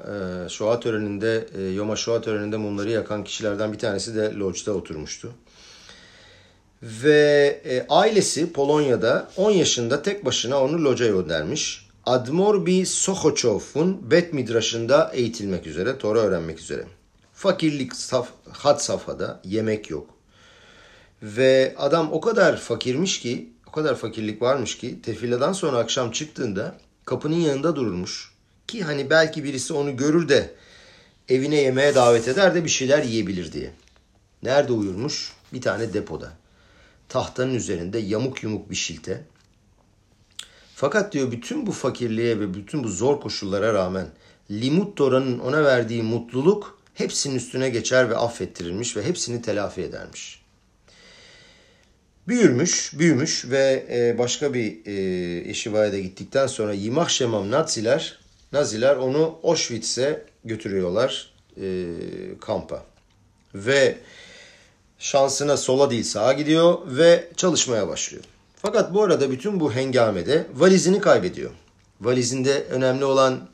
e, Shoah töreninde, e, Yoma Shoah töreninde mumları yakan kişilerden bir tanesi de Loç'ta oturmuştu. Ve e, ailesi Polonya'da 10 yaşında tek başına onu loca göndermiş. Admorbi Sohoçov'un Bet Midraş'ında eğitilmek üzere, Tora öğrenmek üzere. Fakirlik saf, had safhada, yemek yok. Ve adam o kadar fakirmiş ki, o kadar fakirlik varmış ki tefiladan sonra akşam çıktığında kapının yanında dururmuş. Ki hani belki birisi onu görür de evine yemeğe davet eder de bir şeyler yiyebilir diye. Nerede uyurmuş? Bir tane depoda. Tahtanın üzerinde yamuk yumuk bir şilte. Fakat diyor bütün bu fakirliğe ve bütün bu zor koşullara rağmen Limut Tora'nın ona verdiği mutluluk hepsinin üstüne geçer ve affettirilmiş ve hepsini telafi edermiş. Büyürmüş, büyümüş ve e, başka bir e, eşivaya da gittikten sonra Yimah Şemam Naziler, Naziler onu Auschwitz'e götürüyorlar e, kampa. Ve şansına sola değil sağa gidiyor ve çalışmaya başlıyor. Fakat bu arada bütün bu hengamede valizini kaybediyor. Valizinde önemli olan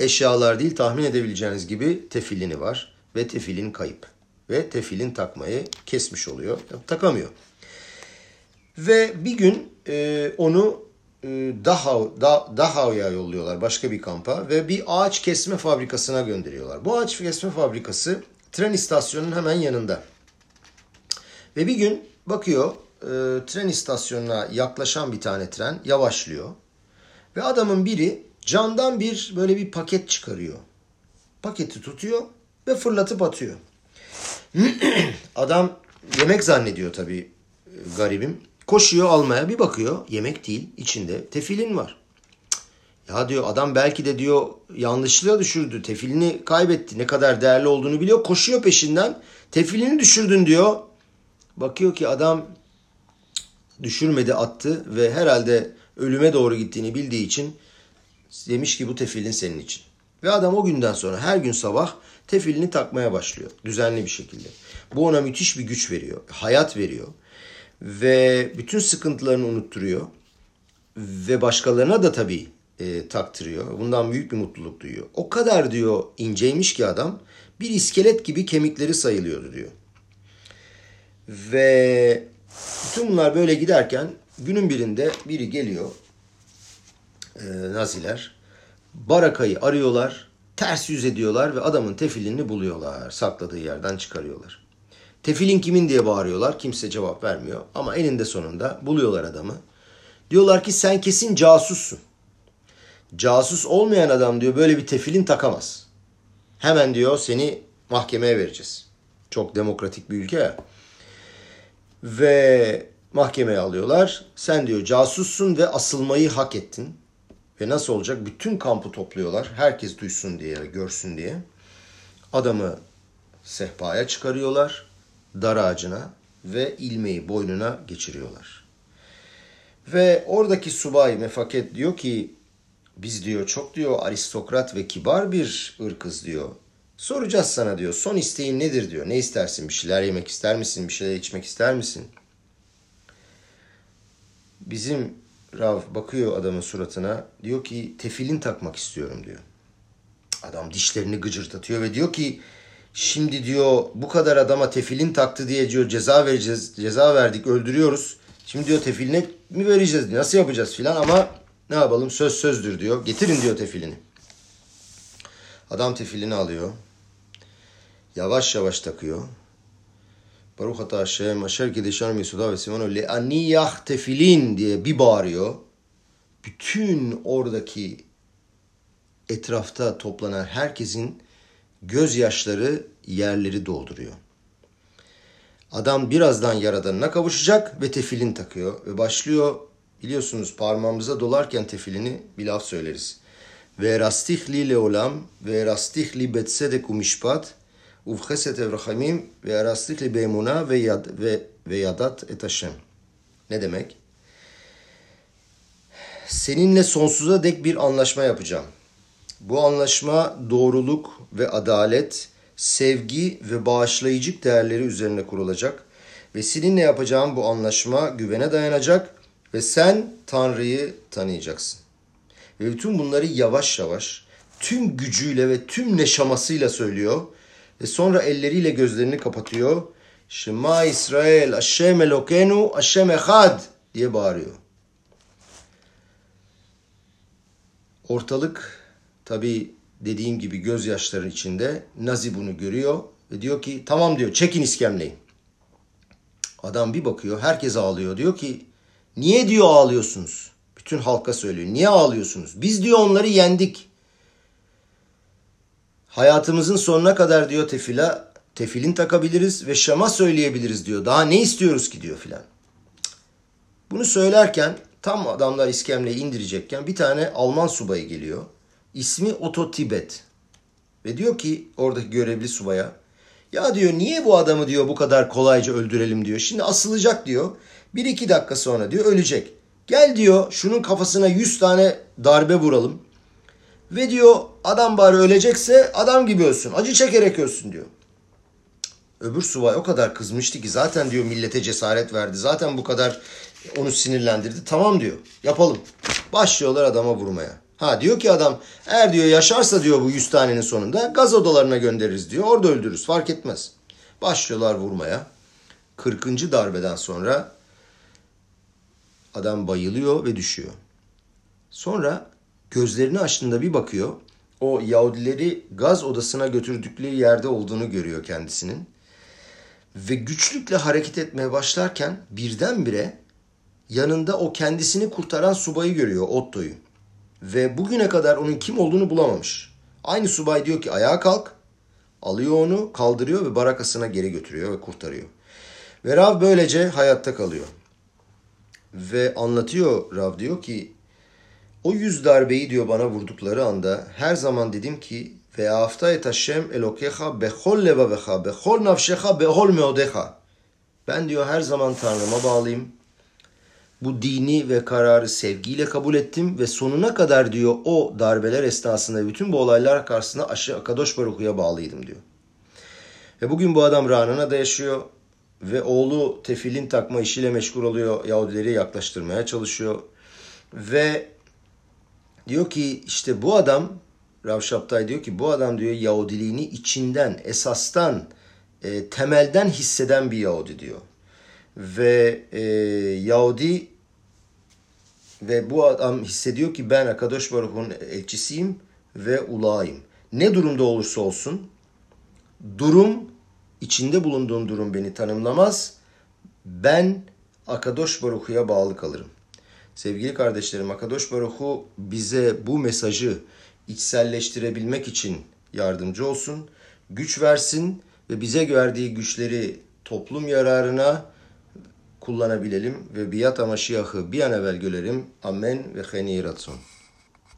eşyalar değil tahmin edebileceğiniz gibi tefilini var ve tefilin kayıp. Ve tefilin takmayı kesmiş oluyor. Takamıyor. Ve bir gün e, onu e, Dachau, da, Dachau'ya yolluyorlar başka bir kampa ve bir ağaç kesme fabrikasına gönderiyorlar. Bu ağaç kesme fabrikası tren istasyonunun hemen yanında. Ve bir gün bakıyor e, tren istasyonuna yaklaşan bir tane tren yavaşlıyor. Ve adamın biri camdan bir böyle bir paket çıkarıyor. Paketi tutuyor ve fırlatıp atıyor. Adam yemek zannediyor tabii garibim. Koşuyor almaya bir bakıyor. Yemek değil içinde tefilin var. Ya diyor adam belki de diyor yanlışlığa düşürdü. Tefilini kaybetti. Ne kadar değerli olduğunu biliyor. Koşuyor peşinden. Tefilini düşürdün diyor. Bakıyor ki adam düşürmedi attı ve herhalde ölüme doğru gittiğini bildiği için demiş ki bu tefilin senin için. Ve adam o günden sonra her gün sabah tefilini takmaya başlıyor düzenli bir şekilde. Bu ona müthiş bir güç veriyor, hayat veriyor ve bütün sıkıntılarını unutturuyor ve başkalarına da tabii e, taktırıyor. Bundan büyük bir mutluluk duyuyor. O kadar diyor inceymiş ki adam bir iskelet gibi kemikleri sayılıyordu diyor. Ve bütün bunlar böyle giderken günün birinde biri geliyor e, Naziler Barakayı arıyorlar, ters yüz ediyorlar ve adamın tefilini buluyorlar. Sakladığı yerden çıkarıyorlar. Tefilin kimin diye bağırıyorlar. Kimse cevap vermiyor. Ama eninde sonunda buluyorlar adamı. Diyorlar ki sen kesin casussun. Casus olmayan adam diyor böyle bir tefilin takamaz. Hemen diyor seni mahkemeye vereceğiz. Çok demokratik bir ülke ya. Ve mahkemeye alıyorlar. Sen diyor casussun ve asılmayı hak ettin. Ve nasıl olacak? Bütün kampı topluyorlar. Herkes duysun diye, görsün diye. Adamı sehpaya çıkarıyorlar. Dar ağacına ve ilmeği boynuna geçiriyorlar. Ve oradaki subay mefaket diyor ki biz diyor çok diyor aristokrat ve kibar bir ırkız diyor. Soracağız sana diyor son isteğin nedir diyor. Ne istersin bir şeyler yemek ister misin bir şeyler içmek ister misin? Bizim Rav bakıyor adamın suratına. Diyor ki tefilin takmak istiyorum diyor. Adam dişlerini gıcırdatıyor ve diyor ki şimdi diyor bu kadar adama tefilin taktı diye diyor ceza vereceğiz. Ceza verdik öldürüyoruz. Şimdi diyor tefiline mi vereceğiz? Nasıl yapacağız filan ama ne yapalım söz sözdür diyor. Getirin diyor tefilini. Adam tefilini alıyor. Yavaş yavaş takıyor. Baruch ata Hashem, Asher Kedeshar Misuda ve Simono Le Aniyah Tefilin diye bir bağırıyor. Bütün oradaki etrafta toplanan herkesin gözyaşları yerleri dolduruyor. Adam birazdan yaradanına kavuşacak ve tefilin takıyor ve başlıyor biliyorsunuz parmağımıza dolarken tefilini bir laf söyleriz. Ve rastihli leolam ve rastihli betsedek Uvheset evrachamim ve erastikli beymuna ve, yad, ve, ve yadat et Hashem. Ne demek? Seninle sonsuza dek bir anlaşma yapacağım. Bu anlaşma doğruluk ve adalet, sevgi ve bağışlayıcılık değerleri üzerine kurulacak. Ve seninle yapacağım bu anlaşma güvene dayanacak ve sen Tanrı'yı tanıyacaksın. Ve bütün bunları yavaş yavaş tüm gücüyle ve tüm neşamasıyla söylüyor ve sonra elleriyle gözlerini kapatıyor. Şema İsrail, Hashem Elokenu, Hashem Echad diye bağırıyor. Ortalık tabi dediğim gibi gözyaşların içinde. Nazi bunu görüyor ve diyor ki tamam diyor çekin iskemleyi. Adam bir bakıyor herkes ağlıyor. Diyor ki niye diyor ağlıyorsunuz? Bütün halka söylüyor. Niye ağlıyorsunuz? Biz diyor onları yendik. Hayatımızın sonuna kadar diyor tefila, tefilin takabiliriz ve şama söyleyebiliriz diyor. Daha ne istiyoruz ki diyor filan. Bunu söylerken tam adamlar iskemleyi indirecekken bir tane Alman subayı geliyor. İsmi Otto Tibet. Ve diyor ki oradaki görevli subaya ya diyor niye bu adamı diyor bu kadar kolayca öldürelim diyor. Şimdi asılacak diyor. Bir iki dakika sonra diyor ölecek. Gel diyor şunun kafasına yüz tane darbe vuralım. Ve diyor adam bari ölecekse adam gibi ölsün. Acı çekerek ölsün diyor. Öbür subay o kadar kızmıştı ki zaten diyor millete cesaret verdi. Zaten bu kadar onu sinirlendirdi. Tamam diyor yapalım. Başlıyorlar adama vurmaya. Ha diyor ki adam eğer diyor yaşarsa diyor bu 100 tanenin sonunda gaz odalarına göndeririz diyor. Orada öldürürüz fark etmez. Başlıyorlar vurmaya. 40. darbeden sonra adam bayılıyor ve düşüyor. Sonra gözlerini açtığında bir bakıyor. O Yahudileri gaz odasına götürdükleri yerde olduğunu görüyor kendisinin. Ve güçlükle hareket etmeye başlarken birdenbire yanında o kendisini kurtaran subayı görüyor Otto'yu. Ve bugüne kadar onun kim olduğunu bulamamış. Aynı subay diyor ki ayağa kalk. Alıyor onu kaldırıyor ve barakasına geri götürüyor ve kurtarıyor. Ve Rav böylece hayatta kalıyor. Ve anlatıyor Rav diyor ki o yüz darbeyi diyor bana vurdukları anda her zaman dedim ki ve hafta et Hashem elokecha bechol levavecha bechol nafşecha behol meodecha. Ben diyor her zaman Tanrı'ma bağlıyım. Bu dini ve kararı sevgiyle kabul ettim ve sonuna kadar diyor o darbeler esnasında bütün bu olaylar karşısında aşı Akadosh Baruhu'ya bağlıydım diyor. Ve bugün bu adam Ranana'da yaşıyor ve oğlu tefilin takma işiyle meşgul oluyor. Yahudileri yaklaştırmaya çalışıyor. Ve diyor ki işte bu adam Rav Şaptay diyor ki bu adam diyor Yahudiliğini içinden, esastan, e, temelden hisseden bir Yahudi diyor. Ve e, Yahudi ve bu adam hissediyor ki ben Akadosh Baruch'un elçisiyim ve ulağıyım. Ne durumda olursa olsun durum içinde bulunduğum durum beni tanımlamaz. Ben Akadosh Baruch'uya bağlı kalırım. Sevgili kardeşlerim Akadosh Baruchu bize bu mesajı içselleştirebilmek için yardımcı olsun. Güç versin ve bize verdiği güçleri toplum yararına kullanabilelim ve biyat amaşiyahı bir an evvel görelim. Amen ve heni ratson.